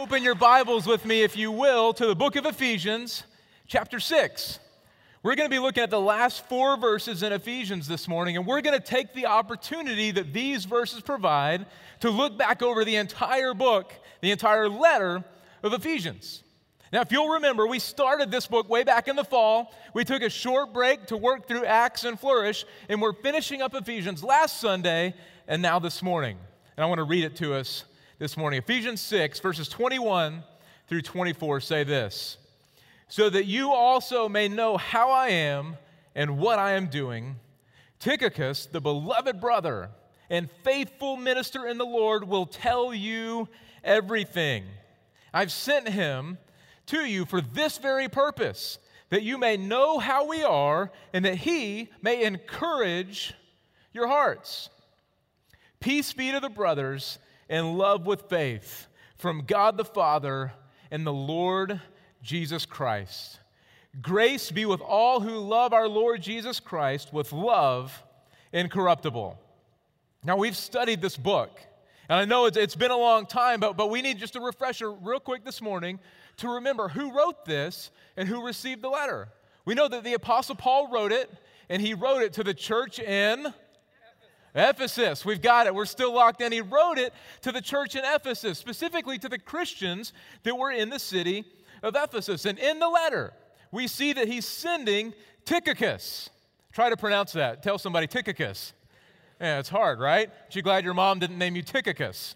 open your Bibles with me, if you will, to the book of Ephesians, chapter 6. We're going to be looking at the last four verses in Ephesians this morning, and we're going to take the opportunity that these verses provide to look back over the entire book, the entire letter of Ephesians. Now, if you'll remember, we started this book way back in the fall. We took a short break to work through Acts and Flourish, and we're finishing up Ephesians last Sunday and now this morning. And I want to read it to us this morning. Ephesians 6, verses 21 through 24 say this So that you also may know how I am and what I am doing, Tychicus, the beloved brother and faithful minister in the Lord, will tell you everything. I've sent him to you for this very purpose, that you may know how we are and that he may encourage your hearts. Peace be to the brothers and love with faith from God the Father and the Lord Jesus Christ. Grace be with all who love our Lord Jesus Christ with love incorruptible. Now, we've studied this book, and I know it's, it's been a long time, but, but we need just a refresher real quick this morning to remember who wrote this and who received the letter. We know that the Apostle Paul wrote it, and he wrote it to the church in Ephesus. We've got it. We're still locked in. He wrote it to the church in Ephesus, specifically to the Christians that were in the city of Ephesus. And in the letter, we see that he's sending Tychicus. Try to pronounce that. Tell somebody Tychicus. Yeah, it's hard, right? Aren't you glad your mom didn't name you Tychicus?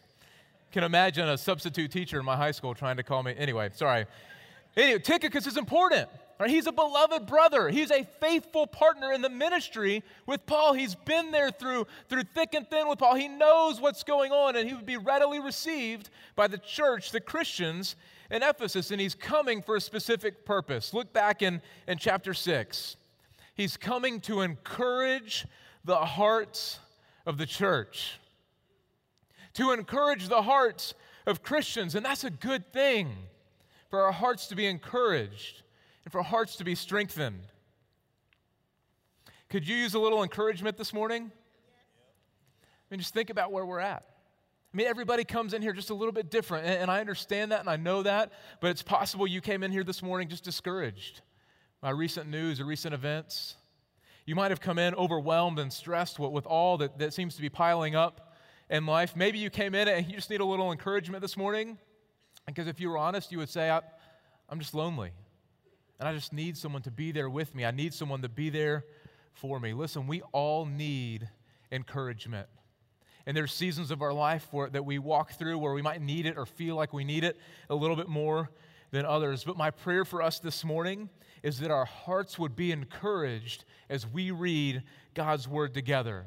can imagine a substitute teacher in my high school trying to call me. Anyway, sorry. Anyway, Tychicus is important. Right? He's a beloved brother. He's a faithful partner in the ministry with Paul. He's been there through, through thick and thin with Paul. He knows what's going on, and he would be readily received by the church, the Christians in Ephesus, and he's coming for a specific purpose. Look back in, in chapter 6. He's coming to encourage the hearts of the church to encourage the hearts of Christians. And that's a good thing for our hearts to be encouraged and for hearts to be strengthened. Could you use a little encouragement this morning? I mean, just think about where we're at. I mean, everybody comes in here just a little bit different, and, I understand that and I know that, but it's possible you came in here this morning just discouraged by recent news or recent events. You might have come in overwhelmed and stressed with, with all that, that seems to be piling up in life. Maybe you came in and you just need a little encouragement this morning. Because if you were honest, you would say, I'm just lonely. And I just need someone to be there with me. I need someone to be there for me. Listen, we all need encouragement. And there's seasons of our life where, that we walk through where we might need it or feel like we need it a little bit more than others. But my prayer for us this morning is that our hearts would be encouraged as we read God's word together.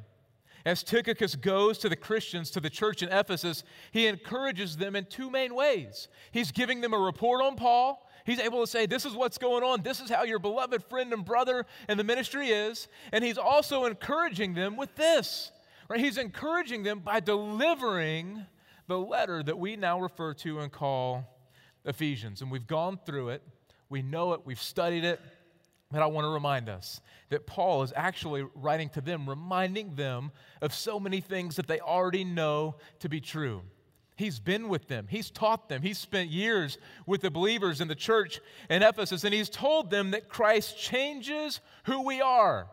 As Tychicus goes to the Christians, to the church in Ephesus, he encourages them in two main ways. He's giving them a report on Paul. He's able to say, This is what's going on. This is how your beloved friend and brother in the ministry is. And he's also encouraging them with this. Right? He's encouraging them by delivering the letter that we now refer to and call Ephesians. And we've gone through it, we know it, we've studied it. But I want to remind us that Paul is actually writing to them, reminding them of so many things that they already know to be true. He's been with them, he's taught them, he's spent years with the believers in the church in Ephesus, and he's told them that Christ changes who we are,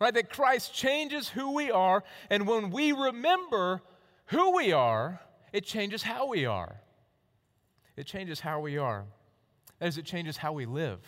right? That Christ changes who we are, and when we remember who we are, it changes how we are. It changes how we are. As it changes how we live.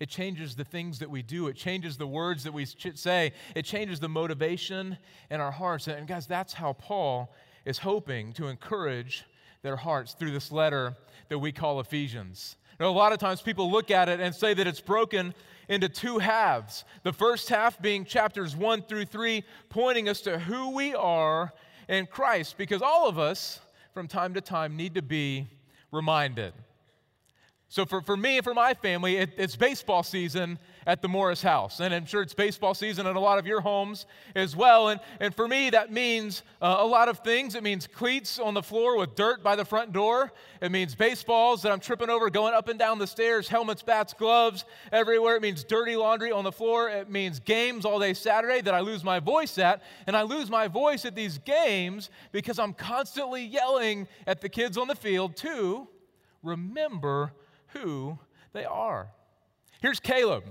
It changes the things that we do. It changes the words that we say. It changes the motivation in our hearts. And guys, that's how Paul is hoping to encourage their hearts through this letter that we call Ephesians. Now, a lot of times people look at it and say that it's broken into two halves. The first half being chapters one through three, pointing us to who we are in Christ, because all of us, from time to time, need to be reminded. So for, for me and for my family, it, it's baseball season at the Morris house. And I'm sure it's baseball season in a lot of your homes as well. And, and for me, that means uh, a lot of things. It means cleats on the floor with dirt by the front door. It means baseballs that I'm tripping over going up and down the stairs, helmets, bats, gloves everywhere. It means dirty laundry on the floor. It means games all day Saturday that I lose my voice at. And I lose my voice at these games because I'm constantly yelling at the kids on the field, to remember who they are. Here's Caleb.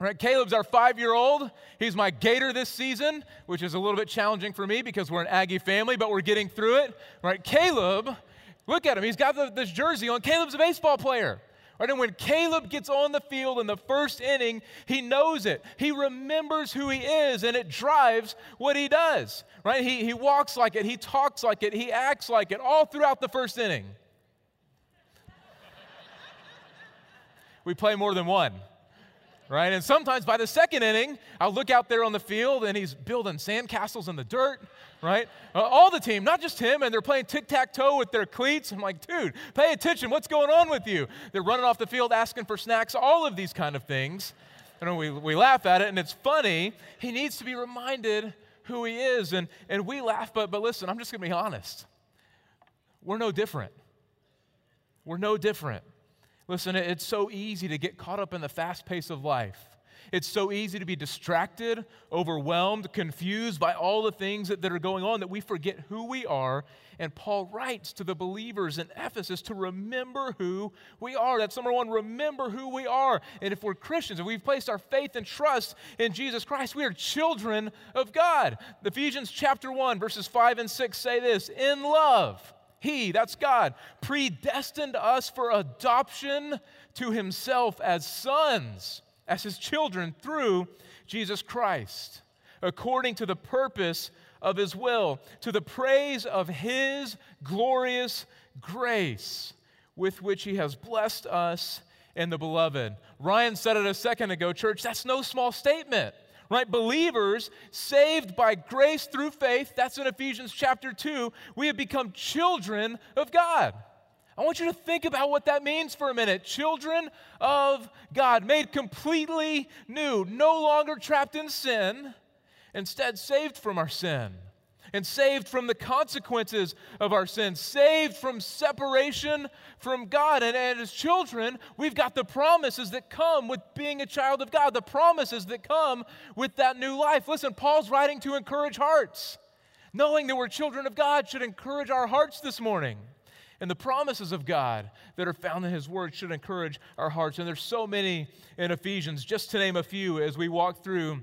Right, Caleb's our five year old. He's my gator this season, which is a little bit challenging for me because we're an Aggie family, but we're getting through it. Right, Caleb, look at him. He's got the, this jersey on. Caleb's a baseball player. Right, and when Caleb gets on the field in the first inning, he knows it. He remembers who he is, and it drives what he does. Right? He, he walks like it, he talks like it, he acts like it all throughout the first inning. we play more than one right? And sometimes by the second inning, I'll look out there on the field and he's building sandcastles in the dirt, right? Uh, all the team, not just him, and they're playing tic tac toe with their cleats. I'm like, dude, pay attention. What's going on with you? They're running off the field asking for snacks, all of these kind of things. And we, we laugh at it, and it's funny. He needs to be reminded who he is. And, and we laugh, but, but listen, I'm just going to be honest. We're no different. We're no different. Listen, it's so easy to get caught up in the fast pace of life. It's so easy to be distracted, overwhelmed, confused by all the things that, that are going on that we forget who we are. And Paul writes to the believers in Ephesus to remember who we are. That's number one, remember who we are. And if we're Christians, if we've placed our faith and trust in Jesus Christ, we are children of God. Ephesians chapter 1, verses 5 and 6 say this In love, he, that's God, predestined us for adoption to Himself as sons, as His children through Jesus Christ, according to the purpose of His will, to the praise of His glorious grace with which He has blessed us in the beloved. Ryan said it a second ago, church, that's no small statement right? Believers saved by grace through faith, that's in Ephesians chapter 2, we have become children of God. I want you to think about what that means for a minute. Children of God, made completely new, no longer trapped in sin, instead saved from our sin and saved from the consequences of our sins, saved from separation from God. And, and as children, we've got the promises that come with being a child of God, the promises that come with that new life. Listen, Paul's writing to encourage hearts. Knowing that we're children of God should encourage our hearts this morning. And the promises of God that are found in His Word should encourage our hearts. And there's so many in Ephesians, just to name a few as we walk through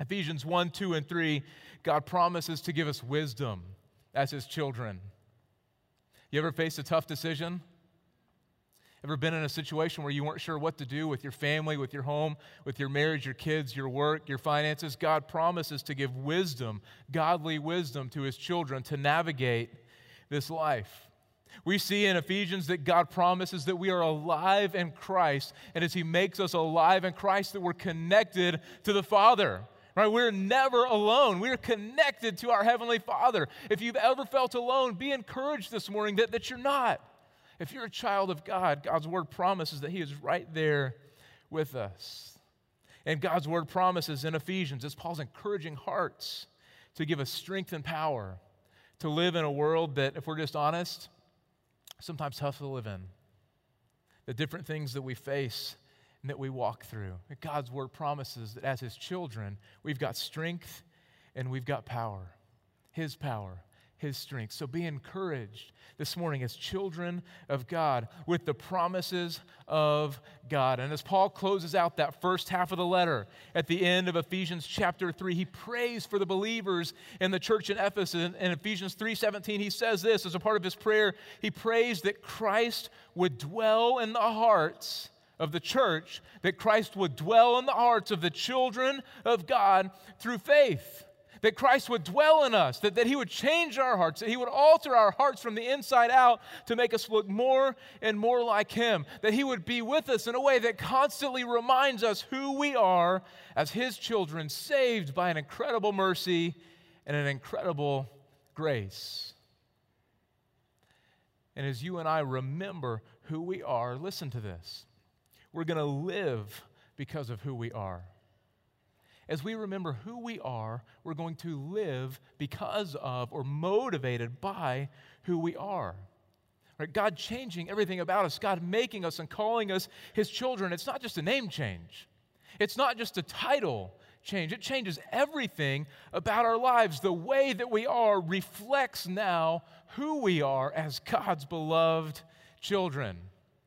Ephesians 1, 2, and 3. God promises to give us wisdom as His children. You ever faced a tough decision? Ever been in a situation where you weren't sure what to do with your family, with your home, with your marriage, your kids, your work, your finances? God promises to give wisdom, godly wisdom to His children to navigate this life. We see in Ephesians that God promises that we are alive in Christ, and as He makes us alive in Christ, that we're connected to the Father. Right? We're never alone. We're connected to our Heavenly Father. If you've ever felt alone, be encouraged this morning that, that you're not. If you're a child of God, God's Word promises that He is right there with us. And God's Word promises in Ephesians, as Paul's encouraging hearts to give us strength and power to live in a world that, if we're just honest, sometimes tough to live in. The different things that we face that we walk through. God's word promises that as his children, we've got strength and we've got power. His power, his strength. So be encouraged this morning as children of God with the promises of God. And as Paul closes out that first half of the letter at the end of Ephesians chapter 3, he prays for the believers in the church in Ephesus. In Ephesians 3:17, he says this as a part of his prayer, he prays that Christ would dwell in the hearts of the church that Christ would dwell in the hearts of the children of God through faith. That Christ would dwell in us, that, that He would change our hearts, that He would alter our hearts from the inside out to make us look more and more like Him, that He would be with us in a way that constantly reminds us who we are as His children, saved by an incredible mercy and an incredible grace. And as you and I remember who we are, listen to this. We're going to live because of who we are. As we remember who we are, we're going to live because of or motivated by who we are. Right? God changing everything about us, God making us and calling us His children. It's not just a name change, it's not just a title change. It changes everything about our lives. The way that we are reflects now who we are as God's beloved children.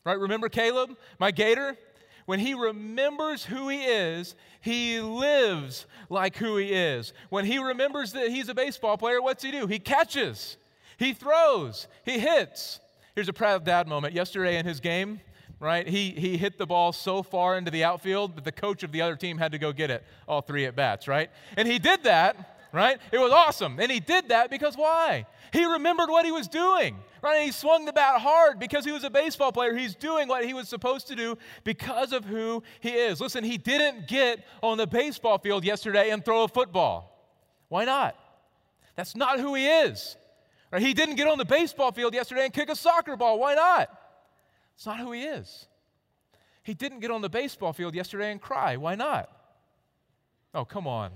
Right? Remember Caleb, my gator? When he remembers who he is, he lives like who he is. When he remembers that he's a baseball player, what's he do? He catches, he throws, he hits. Here's a proud dad moment. Yesterday in his game, right, he, he hit the ball so far into the outfield that the coach of the other team had to go get it, all three at bats, right? And he did that right? It was awesome. And he did that because why? He remembered what he was doing, right? He swung the bat hard because he was a baseball player. He's doing what he was supposed to do because of who he is. Listen, he didn't get on the baseball field yesterday and throw a football. Why not? That's not who he is. Right? He didn't get on the baseball field yesterday and kick a soccer ball. Why not? It's not who he is. He didn't get on the baseball field yesterday and cry. Why not? Oh, come on.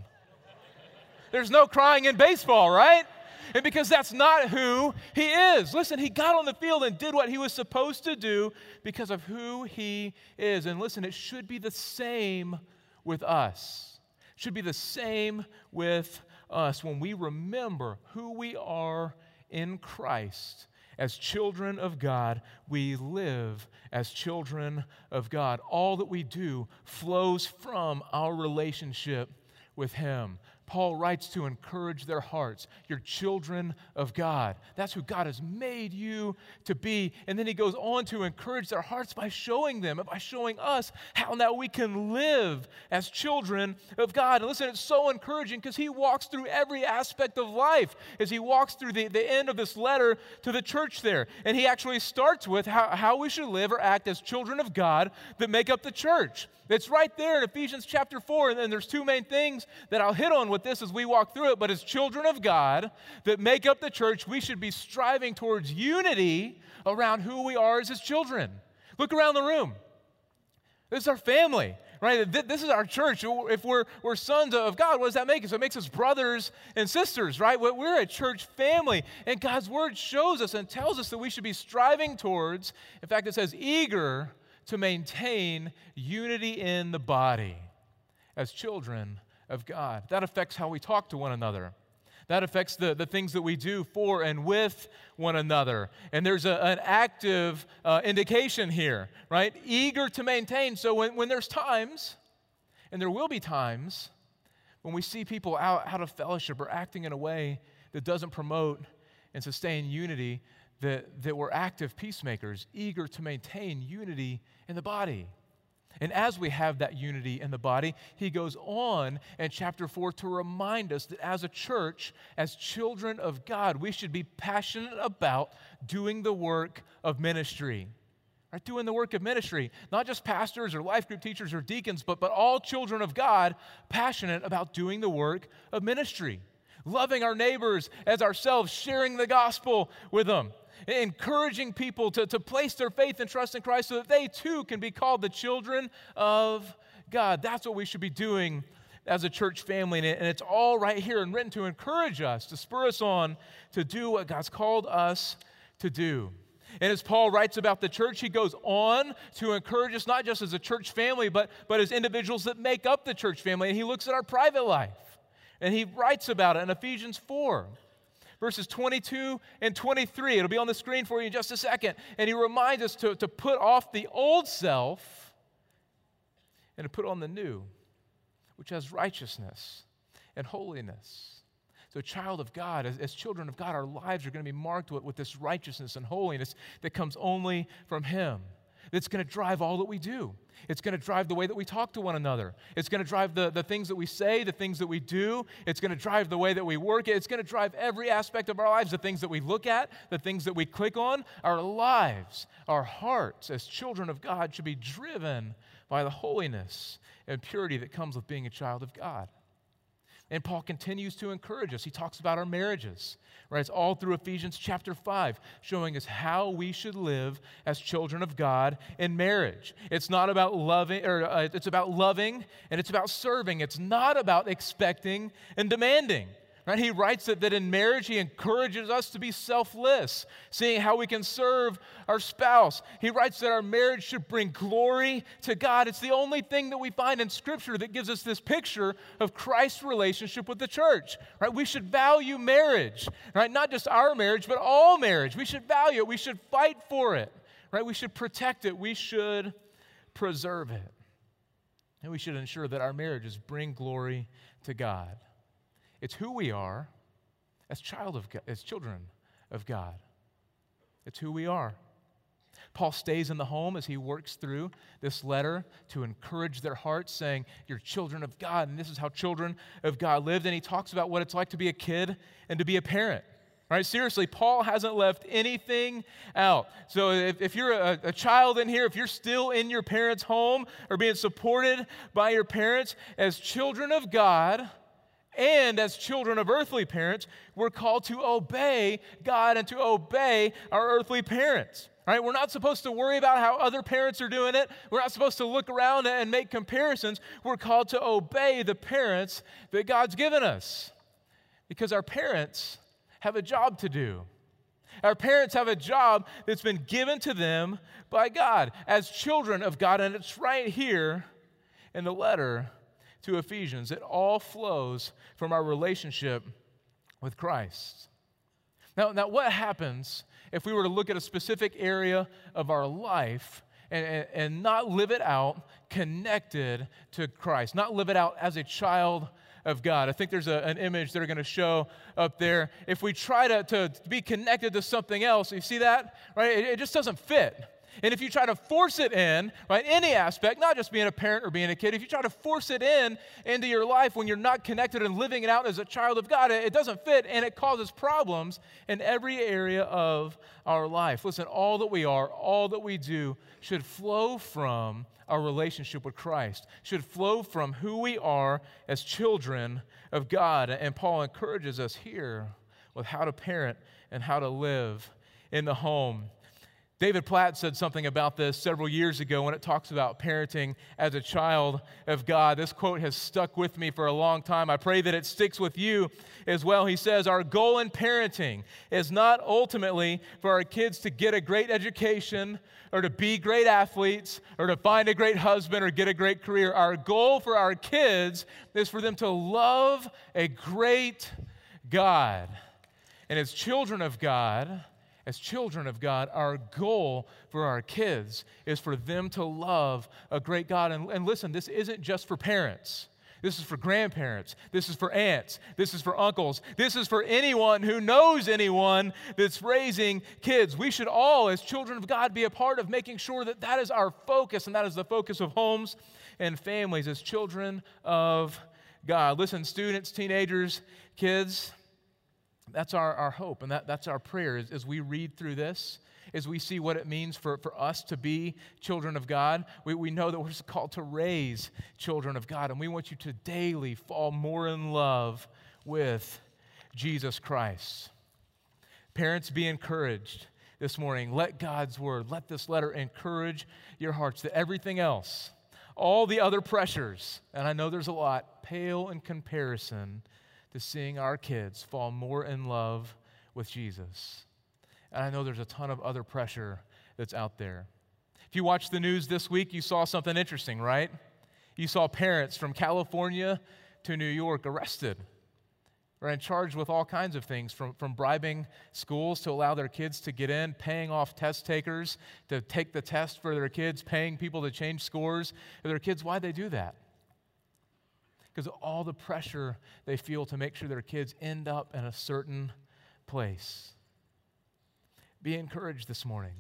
There's no crying in baseball, right? And because that's not who he is. Listen, he got on the field and did what he was supposed to do because of who he is. And listen, it should be the same with us. It should be the same with us when we remember who we are in Christ. As children of God, we live as children of God. All that we do flows from our relationship with Him. Paul writes to encourage their hearts. You're children of God. That's who God has made you to be. And then he goes on to encourage their hearts by showing them, by showing us how now we can live as children of God. And listen, it's so encouraging because he walks through every aspect of life as he walks through the, the end of this letter to the church there. And he actually starts with how, how we should live or act as children of God that make up the church. It's right there in Ephesians chapter 4. And then there's two main things that I'll hit on with this as we walk through it. But as children of God that make up the church, we should be striving towards unity around who we are as his children. Look around the room. This is our family, right? This is our church. If we're, we're sons of God, what does that make us? It makes us brothers and sisters, right? We're a church family. And God's word shows us and tells us that we should be striving towards, in fact, it says, eager to maintain unity in the body as children of God. That affects how we talk to one another. That affects the, the things that we do for and with one another. And there's a, an active uh, indication here, right? Eager to maintain. So when, when there's times, and there will be times, when we see people out, out of fellowship or acting in a way that doesn't promote and sustain unity, that, that we're active peacemakers, eager to maintain unity in the body. And as we have that unity in the body, he goes on in chapter 4 to remind us that as a church, as children of God, we should be passionate about doing the work of ministry. Right? Doing the work of ministry. Not just pastors or life group teachers or deacons, but, but all children of God passionate about doing the work of ministry. Loving our neighbors as ourselves, sharing the gospel with them encouraging people to, to place their faith and trust in Christ so that they too can be called the children of God. That's what we should be doing as a church family. And it's all right here and written to encourage us, to spur us on to do what God's called us to do. And as Paul writes about the church, he goes on to encourage us not just as a church family, but, but as individuals that make up the church family. And he looks at our private life. And he writes about it in Ephesians 4 verses 22 and 23. It'll be on the screen for you in just a second. And he reminds us to, to put off the old self and to put on the new, which has righteousness and holiness. So, child of God, as, as children of God, our lives are going to be marked with, with this righteousness and holiness that comes only from Him that's going to drive all that we do. It's going to drive the way that we talk to one another. It's going to drive the, the things that we say, the things that we do. It's going to drive the way that we work. It's going to drive every aspect of our lives, the things that we look at, the things that we click on. Our lives, our hearts as children of God should be driven by the holiness and purity that comes with being a child of God. And Paul continues to encourage us. He talks about our marriages, right? It's all through Ephesians chapter 5, showing us how we should live as children of God in marriage. It's not about loving, or uh, it's about loving and it's about serving. It's not about expecting and demanding. Right? He writes that, that in marriage, he encourages us to be selfless, seeing how we can serve our spouse. He writes that our marriage should bring glory to God. It's the only thing that we find in Scripture that gives us this picture of Christ's relationship with the church. Right? We should value marriage, right? Not just our marriage, but all marriage. We should value it. We should fight for it. right? We should protect it, we should preserve it. And we should ensure that our marriages bring glory to God. It's who we are as, child of God, as children of God. It's who we are. Paul stays in the home as he works through this letter to encourage their hearts, saying, You're children of God, and this is how children of God lived. And he talks about what it's like to be a kid and to be a parent. Right? Seriously, Paul hasn't left anything out. So if, if you're a, a, child in here, if you're still in your parents' home or being supported by your parents, as children of God and as children of earthly parents, we're called to obey God and to obey our earthly parents. Right? We're not supposed to worry about how other parents are doing it. We're not supposed to look around and make comparisons. We're called to obey the parents that God's given us. Because our parents have a job to do. Our parents have a job that's been given to them by God as children of God, and it's right here in the letter to Ephesians. It all flows from our relationship with Christ. Now, now what happens if we were to look at a specific area of our life and, and, and not live it out connected to Christ, not live it out as a child of God. I think there's a, an image they're going to show up there. If we try to, to be connected to something else, you see that? Right? It, it just doesn't fit. And if you try to force it in, right, any aspect, not just being a parent or being a kid, if you try to force it in into your life when you're not connected and living it out as a child of God, it, it doesn't fit and it causes problems in every area of our life. Listen, all that we are, all that we do should flow from our relationship with Christ, should flow from who we are as children of God. And Paul encourages us here with how to parent and how to live in the home. David Platt said something about this several years ago when it talks about parenting as a child of God. This quote has stuck with me for a long time. I pray that it sticks with you as well. He says, Our goal in parenting is not ultimately for our kids to get a great education or to be great athletes or to find a great husband or get a great career. Our goal for our kids is for them to love a great God. And as children of God, as children of God, our goal for our kids is for them to love a great God. And, and, listen, this isn't just for parents. This is for grandparents. This is for aunts. This is for uncles. This is for anyone who knows anyone that's raising kids. We should all, as children of God, be a part of making sure that that is our focus and that is the focus of homes and families as children of God. Listen, students, teenagers, kids, that's our, our hope, and that, that's our prayer as, we read through this, as we see what it means for, for us to be children of God. We, we know that we're called to raise children of God, and we want you to daily fall more in love with Jesus Christ. Parents, be encouraged this morning. Let God's word, let this letter encourage your hearts that everything else, all the other pressures, and I know there's a lot, pale in comparison to seeing our kids fall more in love with Jesus. And I know there's a ton of other pressure that's out there. If you watched the news this week, you saw something interesting, right? You saw parents from California to New York arrested or in charged with all kinds of things from, from bribing schools to allow their kids to get in, paying off test takers to take the test for their kids, paying people to change scores for their kids. Why'd they do that? Because of all the pressure they feel to make sure their kids end up in a certain place. Be encouraged this morning.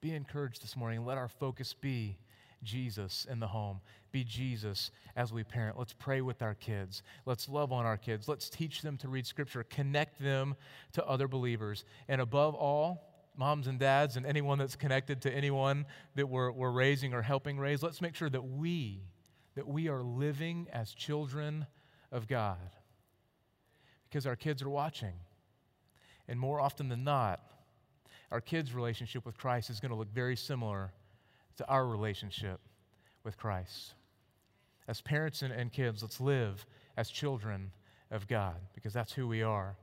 Be encouraged this morning. Let our focus be Jesus in the home. Be Jesus as we parent. Let's pray with our kids. Let's love on our kids. Let's teach them to read Scripture, connect them to other believers. And above all, moms and dads and anyone that's connected to anyone that we're, we're raising or helping raise, let's make sure that we that we are living as children of God because our kids are watching. And more often than not, our kids' relationship with Christ is going to look very similar to our relationship with Christ. As parents and, and kids, let's live as children of God because that's who we are.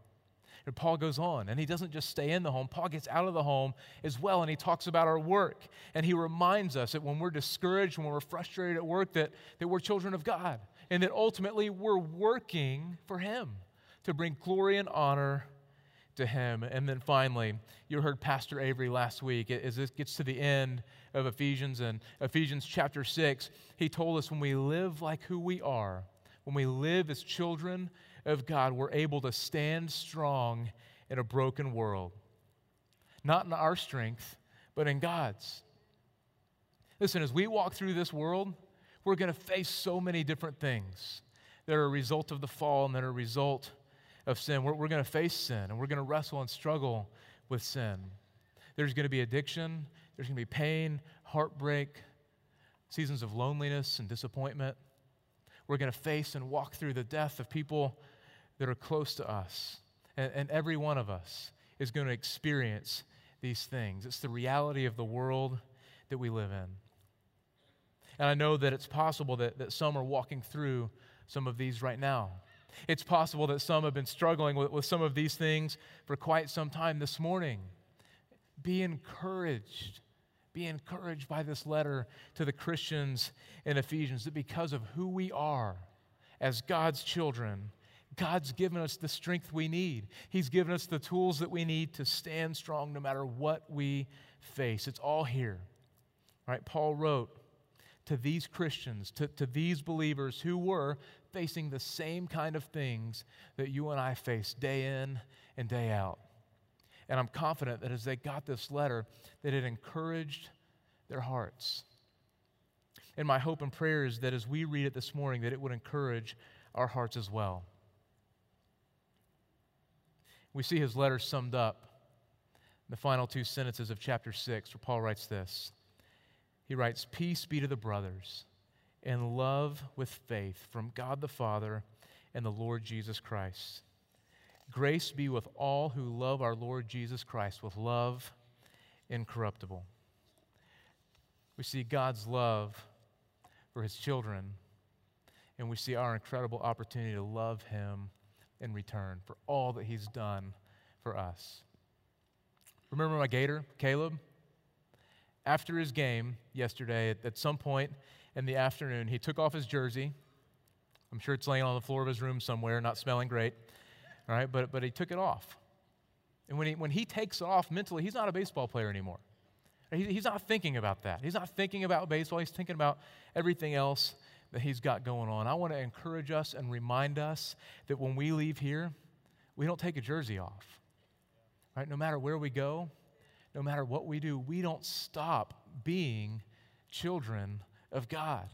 And Paul goes on, and he doesn't just stay in the home. Paul gets out of the home as well, and he talks about our work. And he reminds us that when we're discouraged, when we're frustrated at work, that, that we're children of God, and that ultimately we're working for him to bring glory and honor to Him. And then finally, you heard Pastor Avery last week as this gets to the end of Ephesians and Ephesians chapter 6. He told us when we live like who we are, when we live as children of God, we're able to stand strong in a broken world. Not in our strength, but in God's. Listen, as we walk through this world, we're going to face so many different things that are a result of the fall and that are a result of sin. We're, we're going to face sin and we're going to wrestle and struggle with sin. There's going to be addiction, there's going to be pain, heartbreak, seasons of loneliness and disappointment. We're going to face and walk through the death of people that are close to us. And, and every one of us is going to experience these things. It's the reality of the world that we live in. And I know that it's possible that, that some are walking through some of these right now. It's possible that some have been struggling with, with some of these things for quite some time this morning. Be encouraged. Be encouraged by this letter to the Christians in Ephesians that because of who we are as God's children, God's given us the strength we need. He's given us the tools that we need to stand strong no matter what we face. It's all here. Right? Paul wrote to these Christians, to, to these believers who were facing the same kind of things that you and I face day in and day out. And I'm confident that as they got this letter, that it encouraged their hearts. And my hope and prayer is that as we read it this morning, that it would encourage our hearts as well. We see his letter summed up in the final two sentences of chapter 6, where Paul writes this. He writes, Peace be to the brothers and love with faith from God the Father and the Lord Jesus Christ. Grace be with all who love our Lord Jesus Christ with love incorruptible. We see God's love for his children, and we see our incredible opportunity to love him in return for all that he's done for us. Remember my gator, Caleb? After his game yesterday, at, some point in the afternoon, he took off his jersey. I'm sure it's laying on the floor of his room somewhere, not smelling great. All right, but, but he took it off. And when he, when he takes it off mentally, he's not a baseball player anymore. He's not thinking about that. He's not thinking about baseball. He's thinking about everything else that he's got going on. I want to encourage us and remind us that when we leave here, we don't take a jersey off. Right? No matter where we go, no matter what we do, we don't stop being children of God.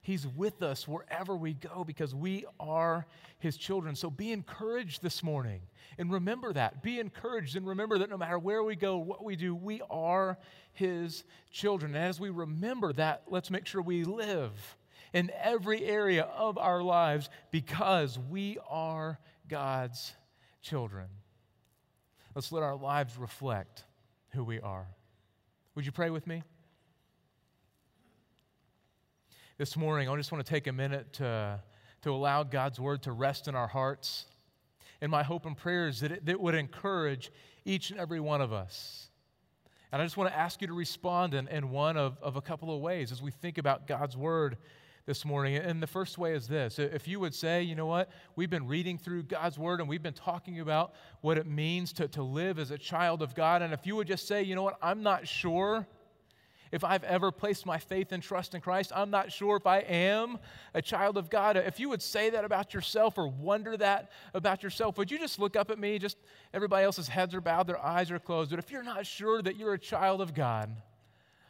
He's with us wherever we go because we are His children. So be encouraged this morning and remember that. Be encouraged and remember that no matter where we go, what we do, we are His children. And as we remember that, let's make sure we live in every area of our lives because we are God's children. Let's let our lives reflect who we are. Would you pray with me? this morning, I just want to take a minute to, to allow God's word to rest in our hearts. And my hope and prayer is that it, that it would encourage each and every one of us. And I just want to ask you to respond in, in one of, of a couple of ways as we think about God's word this morning. And the first way is this if you would say, you know what, we've been reading through God's word and we've been talking about what it means to, to live as a child of God. And if you would just say, you know what, I'm not sure if I've ever placed my faith and trust in Christ. I'm not sure if I am a child of God. If you would say that about yourself or wonder that about yourself, would you just look up at me? Just everybody else's heads are bowed, their eyes are closed. But if you're not sure that you're a child of God,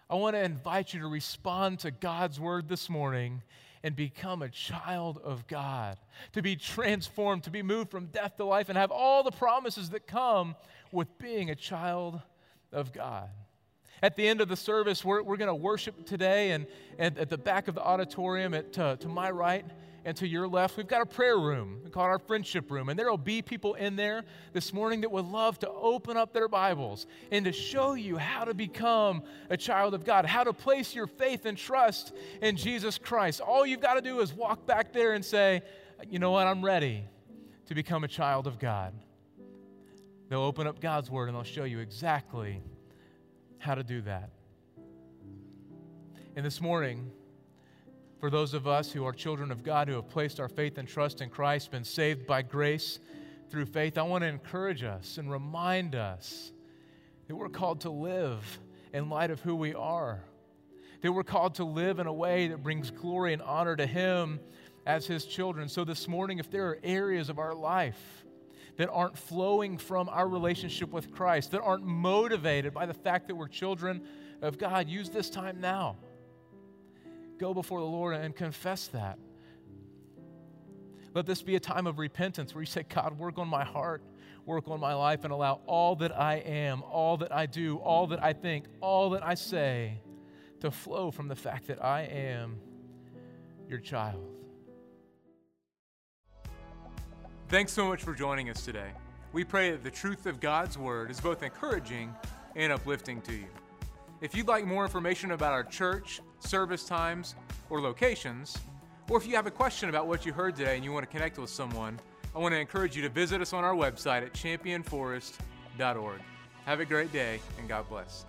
I want to invite you to respond to God's word this morning and become a child of God, to be transformed, to be moved from death to life, and have all the promises that come with being a child of God. At the end of the service, we're, we're going to worship today, and, and at the back of the auditorium, at, uh, to my right and to your left, we've got a prayer room called our friendship room. And there will be people in there this morning that would love to open up their Bibles and to show you how to become a child of God, how to place your faith and trust in Jesus Christ. All you've got to do is walk back there and say, you know what, I'm ready to become a child of God. They'll open up God's Word and they'll show you exactly how to do that. And this morning, for those of us who are children of God, who have placed our faith and trust in Christ, been saved by grace through faith, I want to encourage us and remind us that we're called to live in light of who we are. That we're called to live in a way that brings glory and honor to Him as His children. So, this morning, if there are areas of our life that aren't flowing from our relationship with Christ, that aren't motivated by the fact that we're children of God, use this time now. Go before the Lord and confess that. Let this be a time of repentance where you say, God, work on my heart, work on my life, and allow all that I am, all that I do, all that I think, all that I say to flow from the fact that I am your child. Thanks so much for joining us today. We pray that the truth of God's Word is both encouraging and uplifting to you. If you'd like more information about our church, service times, or locations, or if you have a question about what you heard today and you want to connect with someone, I want to encourage you to visit us on our website at championforest.org. Have a great day and God bless.